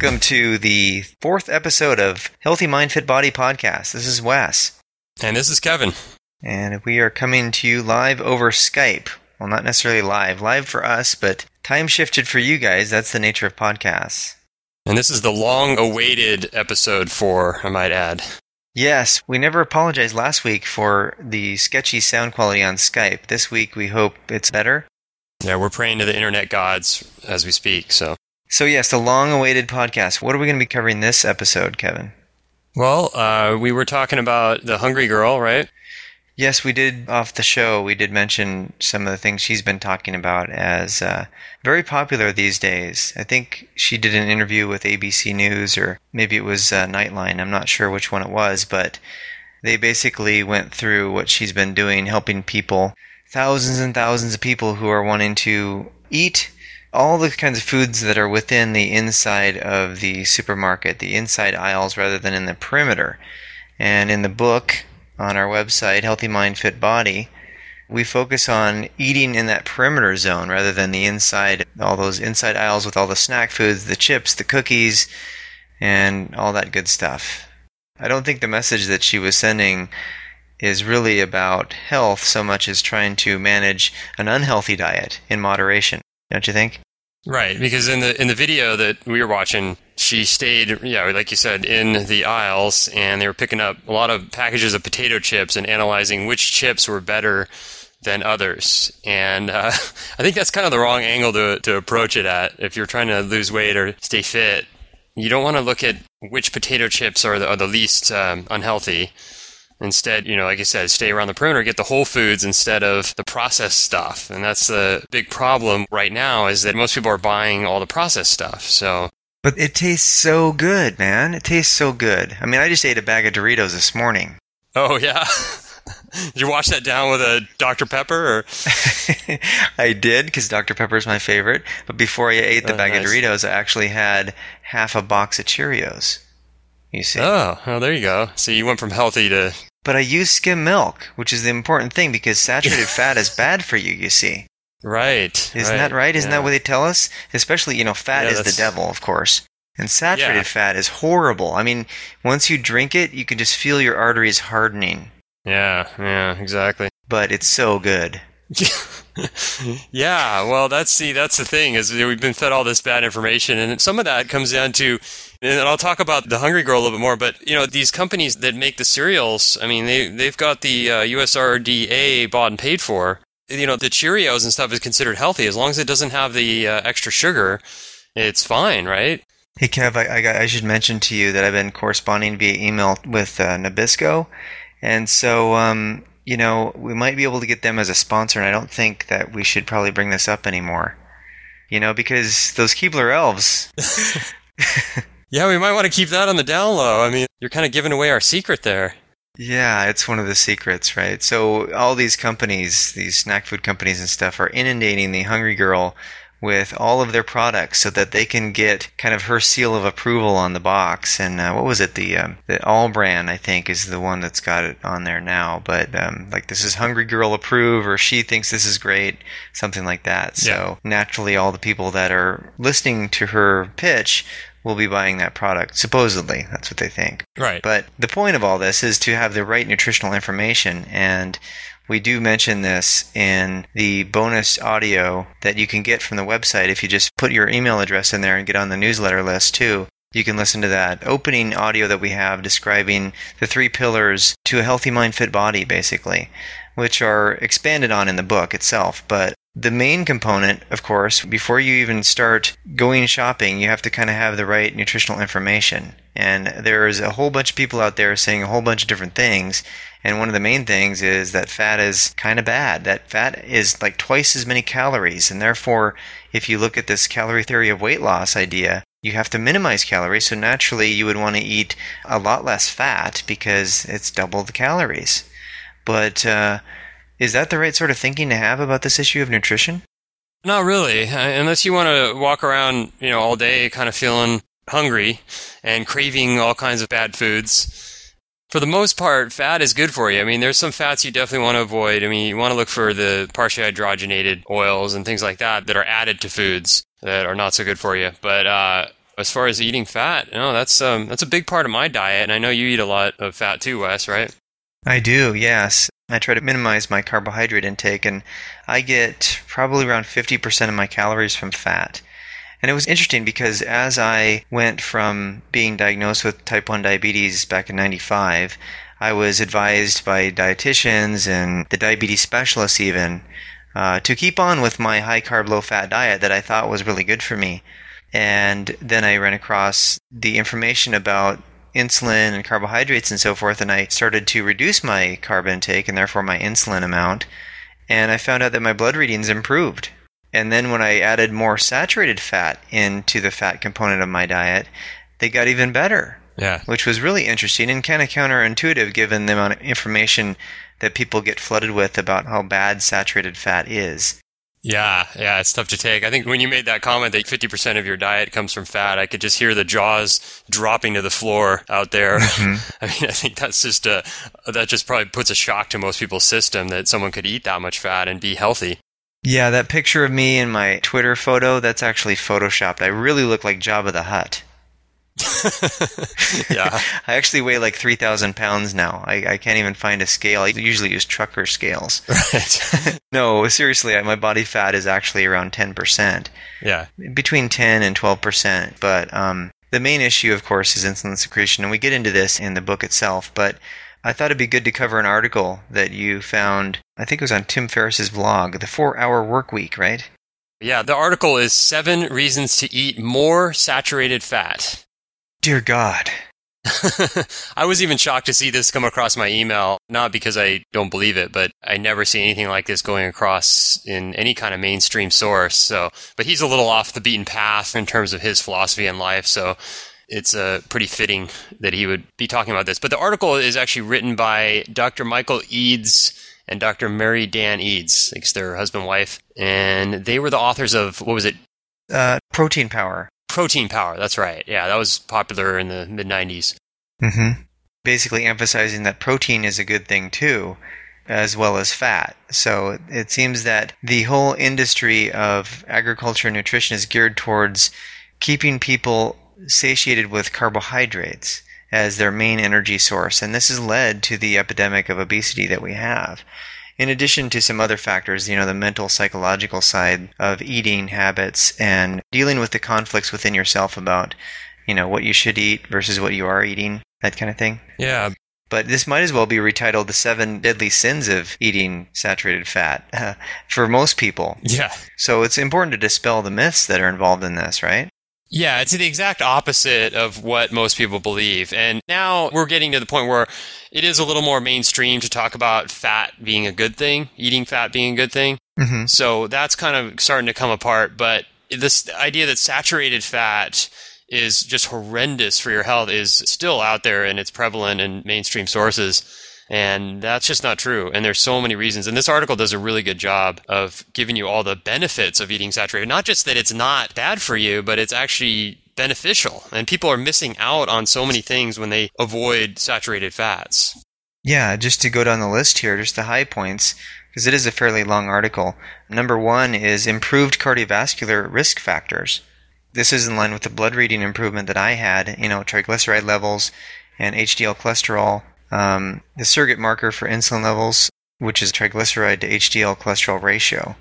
welcome to the fourth episode of Healthy Mind Fit Body podcast. This is Wes. And this is Kevin. And we are coming to you live over Skype. Well, not necessarily live, live for us, but time shifted for you guys. That's the nature of podcasts. And this is the long awaited episode four, I might add. Yes, we never apologized last week for the sketchy sound quality on Skype. This week we hope it's better. Yeah, we're praying to the internet gods as we speak, so. So, yes, the long awaited podcast. What are we going to be covering this episode, Kevin? Well, uh, we were talking about the Hungry Girl, right? Yes, we did off the show. We did mention some of the things she's been talking about as uh, very popular these days. I think she did an interview with ABC News, or maybe it was uh, Nightline. I'm not sure which one it was, but they basically went through what she's been doing, helping people, thousands and thousands of people who are wanting to eat all the kinds of foods that are within the inside of the supermarket, the inside aisles rather than in the perimeter. And in the book on our website, Healthy Mind Fit Body, we focus on eating in that perimeter zone rather than the inside, all those inside aisles with all the snack foods, the chips, the cookies, and all that good stuff. I don't think the message that she was sending is really about health so much as trying to manage an unhealthy diet in moderation don't you think? Right, because in the in the video that we were watching, she stayed, yeah, like you said, in the aisles, and they were picking up a lot of packages of potato chips and analyzing which chips were better than others. And uh, I think that's kind of the wrong angle to to approach it at. If you're trying to lose weight or stay fit, you don't want to look at which potato chips are the, are the least um, unhealthy Instead, you know, like I said, stay around the perimeter, get the whole foods instead of the processed stuff. And that's the big problem right now is that most people are buying all the processed stuff. So But it tastes so good, man. It tastes so good. I mean, I just ate a bag of Doritos this morning. Oh yeah. did you wash that down with a Dr. Pepper or I did because Dr. Pepper is my favorite. But before I ate the oh, bag nice. of Doritos, I actually had half a box of Cheerios. You see? Oh, well, there you go. So you went from healthy to but I use skim milk, which is the important thing because saturated fat is bad for you, you see. Right. Isn't right, that right? Isn't yeah. that what they tell us? Especially, you know, fat yeah, is the devil, of course. And saturated yeah. fat is horrible. I mean, once you drink it, you can just feel your arteries hardening. Yeah, yeah, exactly. But it's so good. yeah, well, that's see, that's the thing is we've been fed all this bad information, and some of that comes down to, and I'll talk about the Hungry Girl a little bit more. But you know, these companies that make the cereals, I mean, they they've got the uh, USRDA bought and paid for. You know, the Cheerios and stuff is considered healthy as long as it doesn't have the uh, extra sugar. It's fine, right? Hey Kev, I, I, I, should mention to you that I've been corresponding via email with uh, Nabisco, and so um, you know, we might be able to get them as a sponsor, and I don't think that we should probably bring this up anymore. You know, because those Keebler elves. yeah, we might want to keep that on the down low. I mean, you're kind of giving away our secret there. Yeah, it's one of the secrets, right? So all these companies, these snack food companies and stuff, are inundating the Hungry Girl with all of their products so that they can get kind of her seal of approval on the box. And uh, what was it? The um, the All-Bran, I think, is the one that's got it on there now. But um, like this is Hungry Girl approved, or she thinks this is great, something like that. So yeah. naturally, all the people that are listening to her pitch will be buying that product. Supposedly, that's what they think. Right. But the point of all this is to have the right nutritional information and we do mention this in the bonus audio that you can get from the website if you just put your email address in there and get on the newsletter list too. You can listen to that opening audio that we have describing the three pillars to a healthy mind, fit body, basically, which are expanded on in the book itself. But the main component, of course, before you even start going shopping, you have to kind of have the right nutritional information. And there's a whole bunch of people out there saying a whole bunch of different things. And one of the main things is that fat is kind of bad. That fat is like twice as many calories. And therefore, if you look at this calorie theory of weight loss idea, you have to minimize calories. So naturally, you would want to eat a lot less fat because it's double the calories. But uh, is that the right sort of thinking to have about this issue of nutrition? Not really, unless you want to walk around, you know, all day kind of feeling hungry and craving all kinds of bad foods for the most part, fat is good for you. I mean, there's some fats you definitely want to avoid. I mean, you want to look for the partially hydrogenated oils and things like that that are added to foods that are not so good for you. But uh, As far as eating fat, no, that's um, that's a big part of my diet, and I know you eat a lot of fat too, Wes, right? I do, yes. I try to minimize my carbohydrate intake, and I get probably around 50% of my calories from fat. And it was interesting because as I went from being diagnosed with type 1 diabetes back in 95, I was advised by dietitians and the diabetes specialists even uh, to keep on with my high carb, low fat diet that I thought was really good for me. And then I ran across the information about insulin and carbohydrates and so forth, and I started to reduce my carb intake and therefore my insulin amount. And I found out that my blood readings improved. And then when I added more saturated fat into the fat component of my diet, they got even better. Yeah. Which was really interesting and kind of counterintuitive given the amount of information that people get flooded with about how bad saturated fat is. Yeah, yeah, it's tough to take. I think when you made that comment that 50% of your diet comes from fat, I could just hear the jaws dropping to the floor out there. Mm-hmm. I mean, I think that's just a, that just probably puts a shock to most people's system that someone could eat that much fat and be healthy. Yeah, that picture of me in my Twitter photo, that's actually photoshopped. I really look like Jabba the Hutt. yeah. I actually weigh like 3,000 pounds now. I, I can't even find a scale. I usually use trucker scales. Right. no, seriously, my body fat is actually around 10%. Yeah. Between 10 and 12%. But um, the main issue, of course, is insulin secretion. And we get into this in the book itself. But I thought it'd be good to cover an article that you found, I think it was on Tim Ferriss's blog, The Four Hour Work Week, right? Yeah, the article is Seven Reasons to Eat More Saturated Fat. Dear God. I was even shocked to see this come across my email, not because I don't believe it, but I never see anything like this going across in any kind of mainstream source. So, but he's a little off the beaten path in terms of his philosophy in life. So it's uh, pretty fitting that he would be talking about this. But the article is actually written by Dr. Michael Eades and Dr. Mary Dan Eades. It's their husband wife. And they were the authors of, what was it? Uh, protein Power. Protein Power, that's right. Yeah, that was popular in the mid 90s. Mm-hmm. Basically emphasizing that protein is a good thing too, as well as fat. So it seems that the whole industry of agriculture and nutrition is geared towards keeping people satiated with carbohydrates as their main energy source. And this has led to the epidemic of obesity that we have in addition to some other factors, you know, the mental, psychological side of eating habits and dealing with the conflicts within yourself about, you know, what you should eat versus what you are eating, that kind of thing. Yeah. But this might as well be retitled The Seven Deadly Sins of Eating Saturated Fat uh, for most people. Yeah. So it's important to dispel the myths that are involved in this, right? Yeah, it's the exact opposite of what most people believe. And now we're getting to the point where it is a little more mainstream to talk about fat being a good thing, eating fat being a good thing. Mm-hmm. So that's kind of starting to come apart. But this idea that saturated fat is just horrendous for your health is still out there and it's prevalent in mainstream sources. And that's just not true. And there's so many reasons. And this article does a really good job of giving you all the benefits of eating saturated. Not just that it's not bad for you, but it's actually beneficial. And people are missing out on so many things when they avoid saturated fats. Yeah, just to go down the list here, just the high points, because it is a fairly long article. Number one is improved cardiovascular risk factors. This is in line with the blood reading improvement that I had, you know, triglyceride levels and HDL cholesterol um, the surrogate marker for insulin levels, which is triglyceride to HDL cholesterol ratio.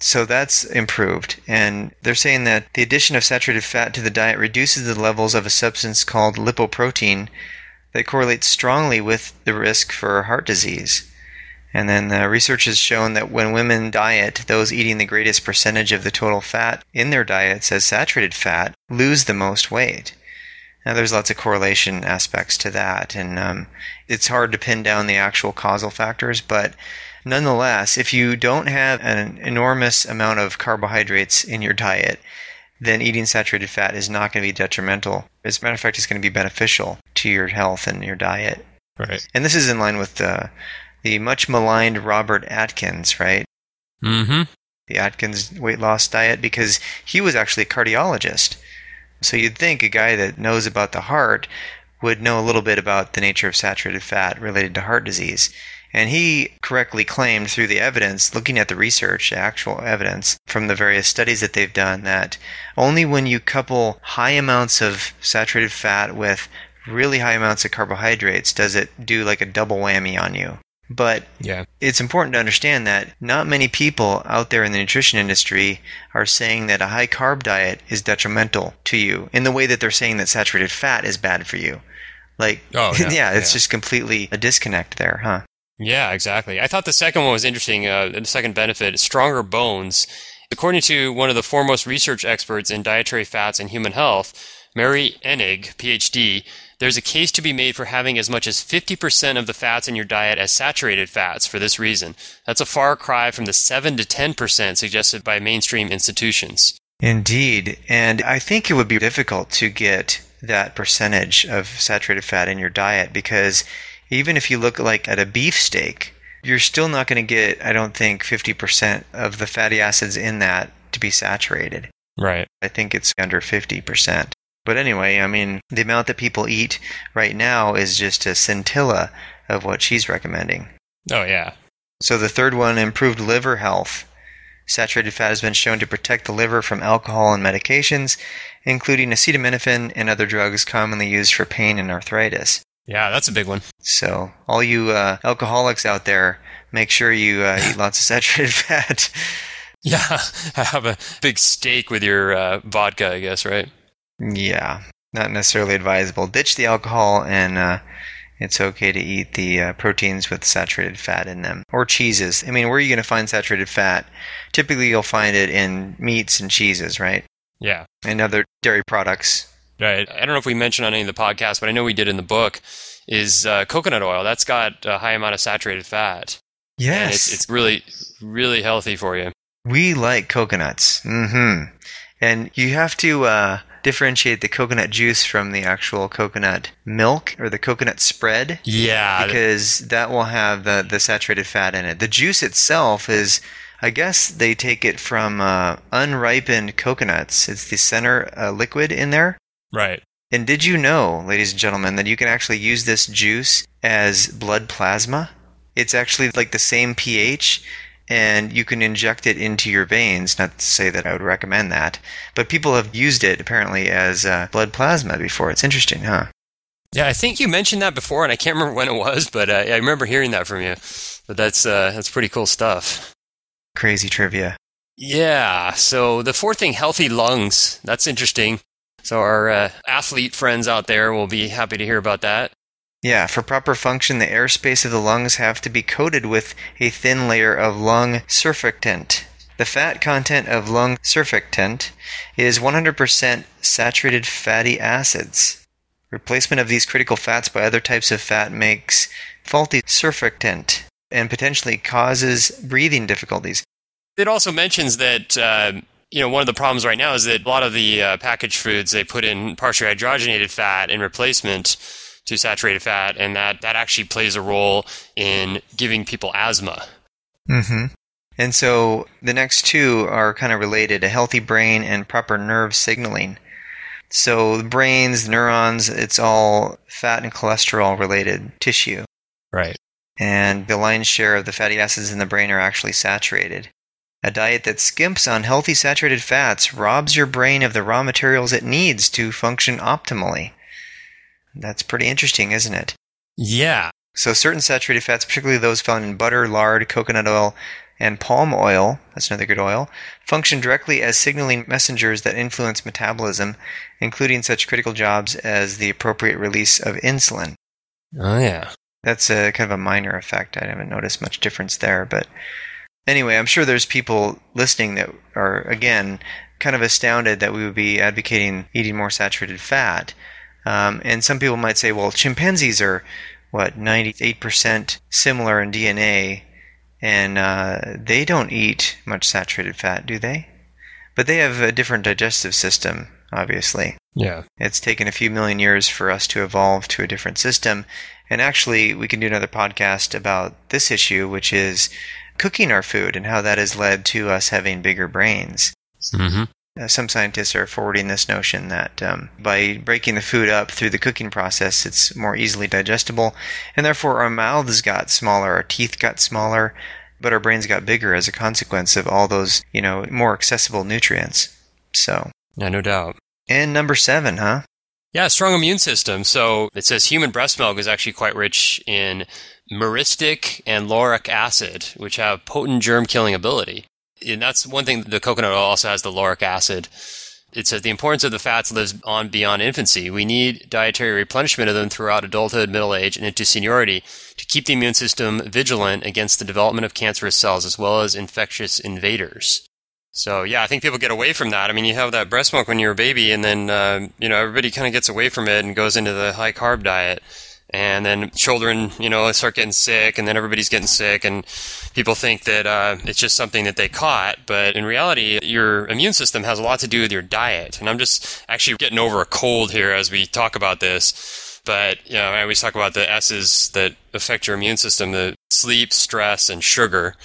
So that's improved. And they're saying that the addition of saturated fat to the diet reduces the levels of a substance called lipoprotein that correlates strongly with the risk for heart disease. And then the research has shown that when women diet, those eating the greatest percentage of the total fat in their diets as saturated fat lose the most weight. Now, there's lots of correlation aspects to that, and um, it's hard to pin down the actual causal factors, but nonetheless, if you don't have an enormous amount of carbohydrates in your diet, then eating saturated fat is not going to be detrimental. As a matter of fact, it's going to be beneficial to your health and your diet. Right. And this is in line with the, the much maligned Robert Atkins, right? Mm-hmm. The Atkins weight loss diet, because he was actually a cardiologist. So you'd think a guy that knows about the heart would know a little bit about the nature of saturated fat related to heart disease. And he correctly claimed through the evidence, looking at the research, the actual evidence from the various studies that they've done, that only when you couple high amounts of saturated fat with really high amounts of carbohydrates does it do like a double whammy on you. But Yeah. it's important to understand that not many people out there in the nutrition industry are saying that a high carb diet is detrimental to you in the way that they're saying that saturated fat is bad for you. Like, Oh, yeah, it's yeah. just completely a disconnect there, huh? Yeah, exactly. I thought the second one was interesting. Uh, the second benefit, stronger bones. According to one of the foremost research experts in dietary fats and human health, Mary Enig, PhD, there's a case to be made for having as much as 50% of the fats in your diet as saturated fats for this reason. That's a far cry from the 7 to 10% suggested by mainstream institutions. Indeed. And I think it would be difficult to get that percentage of saturated fat in your diet because even if you look like at a beef steak, you're still not going to get, I don't think, 50% of the fatty acids in that to be saturated. Right. I think it's under 50%. But anyway, I mean, the amount that people eat right now is just a scintilla of what she's recommending. Oh, yeah. So the third one, improved liver health. Saturated fat has been shown to protect the liver from alcohol and medications, including acetaminophen and other drugs commonly used for pain and arthritis. Yeah, that's a big one. So, all you uh, alcoholics out there, make sure you uh, eat lots of saturated fat. Yeah, have a big steak with your uh, vodka, I guess, right? Yeah, not necessarily advisable. Ditch the alcohol, and uh, it's okay to eat the uh, proteins with saturated fat in them. Or cheeses. I mean, where are you going to find saturated fat? Typically, you'll find it in meats and cheeses, right? Yeah. And other dairy products. Right. I don't know if we mentioned on any of the podcasts, but I know we did in the book. Is uh, coconut oil? That's got a high amount of saturated fat. Yes. it's, it's really, really healthy for you. We like coconuts. Mm-hmm. And you have to uh, differentiate the coconut juice from the actual coconut milk or the coconut spread Yeah. because that will have the, the saturated fat in it. The juice itself is, I guess they take it from uh, unripened coconuts. It's the center uh, liquid in there. right. And did you know, ladies and gentlemen, that you can actually use this juice as blood plasma? It's actually like the same pH, and you can inject it into your veins. Not to say that I would recommend that, but people have used it apparently as uh, blood plasma before. It's interesting, huh? Yeah, I think you mentioned that before, and I can't remember when it was, but uh, I remember hearing that from you. But that's uh, that's pretty cool stuff. Crazy trivia. Yeah. So the fourth thing, healthy lungs. That's interesting. So our uh, athlete friends out there will be happy to hear about that. Yeah, for proper function, the airspace of the lungs have to be coated with a thin layer of lung surfactant. The fat content of lung surfactant is 100% saturated fatty acids. Replacement of these critical fats by other types of fat makes faulty surfactant and potentially causes breathing difficulties. It also mentions that uh, you know one of the problems right now is that a lot of the uh, packaged foods they put in partially hydrogenated fat in replacement to saturated fat, and that that actually plays a role in giving people asthma. Mm-hmm. And so the next two are kind of related a healthy brain and proper nerve signaling. So the brains, neurons, it's all fat and cholesterol related tissue. Right. And the lion's share of the fatty acids in the brain are actually saturated. A diet that skimps on healthy saturated fats robs your brain of the raw materials it needs to function optimally. That's pretty interesting, isn't it? Yeah. So certain saturated fats, particularly those found in butter, lard, coconut oil, and palm oil, that's another good oil, function directly as signaling messengers that influence metabolism, including such critical jobs as the appropriate release of insulin. Oh yeah. That's a kind of a minor effect. I haven't noticed much difference there, but anyway, I'm sure there's people listening that are again kind of astounded that we would be advocating eating more saturated fat. Um, and some people might say, well, chimpanzees are what 98% similar in DNA, and uh, they don't eat much saturated fat, do they? But they have a different digestive system, obviously. Yeah. It's taken a few million years for us to evolve to a different system. And actually, we can do another podcast about this issue, which is cooking our food and how that has led to us having bigger brains. Mm-hmm. Uh, some scientists are forwarding this notion that um, by breaking the food up through the cooking process, it's more easily digestible, and therefore our mouths got smaller, our teeth got smaller, but our brains got bigger as a consequence of all those, you know, more accessible nutrients. So, yeah, no doubt. And number seven, huh? Yeah, strong immune system. So it says human breast milk is actually quite rich in myristic and lauric acid, which have potent germ killing ability. And that's one thing the coconut oil also has the lauric acid. It says the importance of the fats lives on beyond infancy. We need dietary replenishment of them throughout adulthood, middle age, and into seniority to keep the immune system vigilant against the development of cancerous cells as well as infectious invaders. So yeah, I think people get away from that. I mean, you have that breast milk when you're a baby, and then uh, you know everybody kind of gets away from it and goes into the high carb diet, and then children, you know, start getting sick, and then everybody's getting sick, and people think that uh, it's just something that they caught, but in reality, your immune system has a lot to do with your diet. And I'm just actually getting over a cold here as we talk about this. But you know, I always talk about the S's that affect your immune system: the sleep, stress, and sugar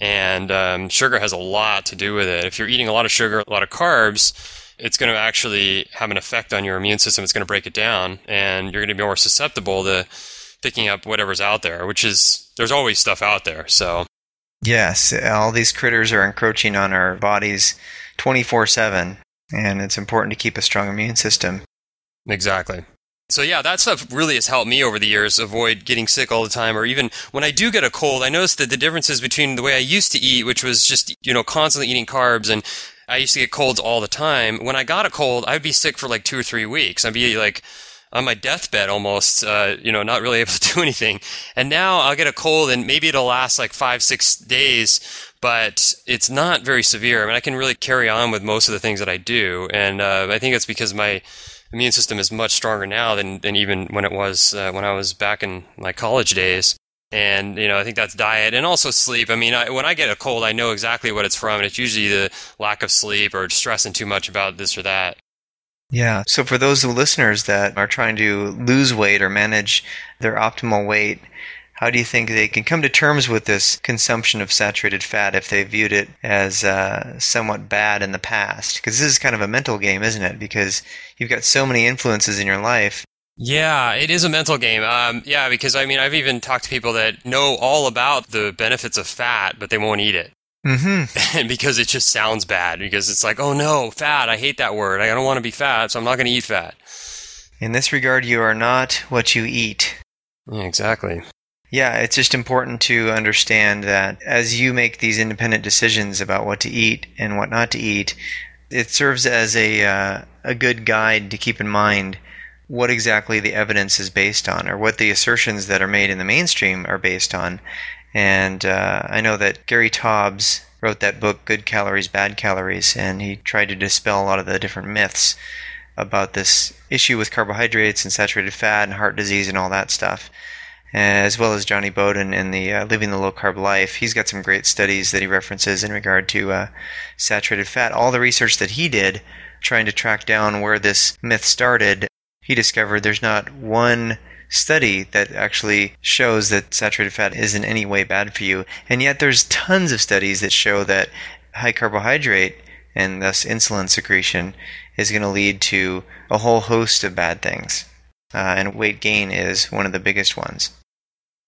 and um, sugar has a lot to do with it. If you're eating a lot of sugar, a lot of carbs, it's going to actually have an effect on your immune system. It's going to break it down, and you're going to be more susceptible to picking up whatever's out there. Which is there's always stuff out there. So yes, all these critters are encroaching on our bodies 24 seven, and it's important to keep a strong immune system. Exactly. So yeah, that stuff really has helped me over the years avoid getting sick all the time or even when I do get a cold, I noticed that the differences between the way I used to eat, which was just, you know, constantly eating carbs and I used to get colds all the time. When I got a cold, I'd be sick for like two or three weeks. I'd be like on my deathbed almost, uh, you know, not really able to do anything. And now I'll get a cold and maybe it'll last like five, six days, but it's not very severe. I mean, I can really carry on with most of the things that I do. And uh, I think it's because my immune system is much stronger now than, than even when it was uh, when I was back in my college days. And you know, I think that's diet and also sleep. I mean, I, when I get a cold, I know exactly what it's from, and it's usually the lack of sleep or stressing too much about this or that. Yeah. So for those listeners that are trying to lose weight or manage their optimal weight, how do you think they can come to terms with this consumption of saturated fat if they viewed it as uh, somewhat bad in the past? Because this is kind of a mental game, isn't it? Because you've got so many influences in your life. Yeah, it is a mental game. Um, yeah, because I mean, I've even talked to people that know all about the benefits of fat, but they won't eat it. Mm-hmm. because it just sounds bad. Because it's like, oh no, fat. I hate that word. I don't want to be fat, so I'm not going to eat fat. In this regard, you are not what you eat. Yeah, exactly. Yeah, it's just important to understand that as you make these independent decisions about what to eat and what not to eat, it serves as a uh, a good guide to keep in mind what exactly the evidence is based on, or what the assertions that are made in the mainstream are based on. And uh, I know that Gary Taubes wrote that book, Good Calories, Bad Calories, and he tried to dispel a lot of the different myths about this issue with carbohydrates and saturated fat and heart disease and all that stuff as well as Jonny Bowden in the uh, Living the Low Carb Life. He's got some great studies that he references in regard to uh, saturated fat. All the research that he did trying to track down where this myth started, he discovered there's not one study that actually shows that saturated fat is in any way bad for you. And yet there's tons of studies that show that high carbohydrate and thus insulin secretion is going to lead to a whole host of bad things. Uh, and weight gain is one of the biggest ones.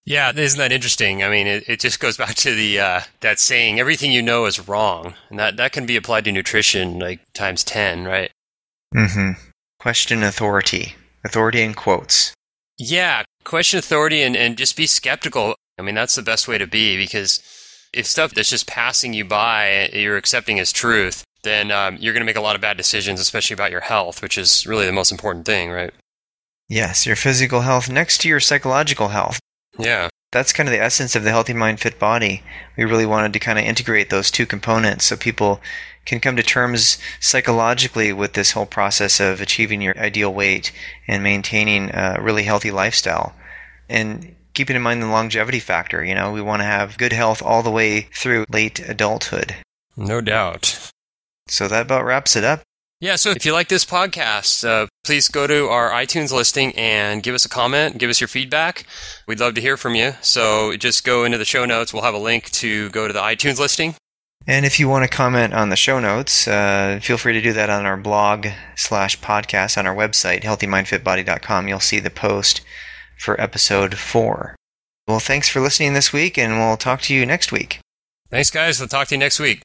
Yeah, isn't that interesting? I mean, it, it just goes back to the uh, that saying, "Everything you know is wrong," and that that can be applied to nutrition like times ten, right? Mm-hmm. Question authority, authority in quotes. Yeah, question authority, and and just be skeptical. I mean, that's the best way to be because if stuff that's just passing you by, you're accepting as truth, then um, you're going to make a lot of bad decisions, especially about your health, which is really the most important thing, right? Yes, your physical health next to your psychological health. Yeah. That's kind of the essence of the healthy mind, fit body. We really wanted to kind of integrate those two components so people can come to terms psychologically with this whole process of achieving your ideal weight and maintaining a really healthy lifestyle. And keeping in mind the longevity factor, you know, we want to have good health all the way through late adulthood. No doubt. So that about wraps it up. Yeah, so if you like this podcast, uh, please go to our iTunes listing and give us a comment, give us your feedback. We'd love to hear from you. So just go into the show notes. We'll have a link to go to the iTunes listing. And if you want to comment on the show notes, uh, feel free to do that on our blog slash podcast on our website, healthymindfitbody.com. You'll see the post for episode four. Well, thanks for listening this week, and we'll talk to you next week. Thanks, guys. We'll talk to you next week.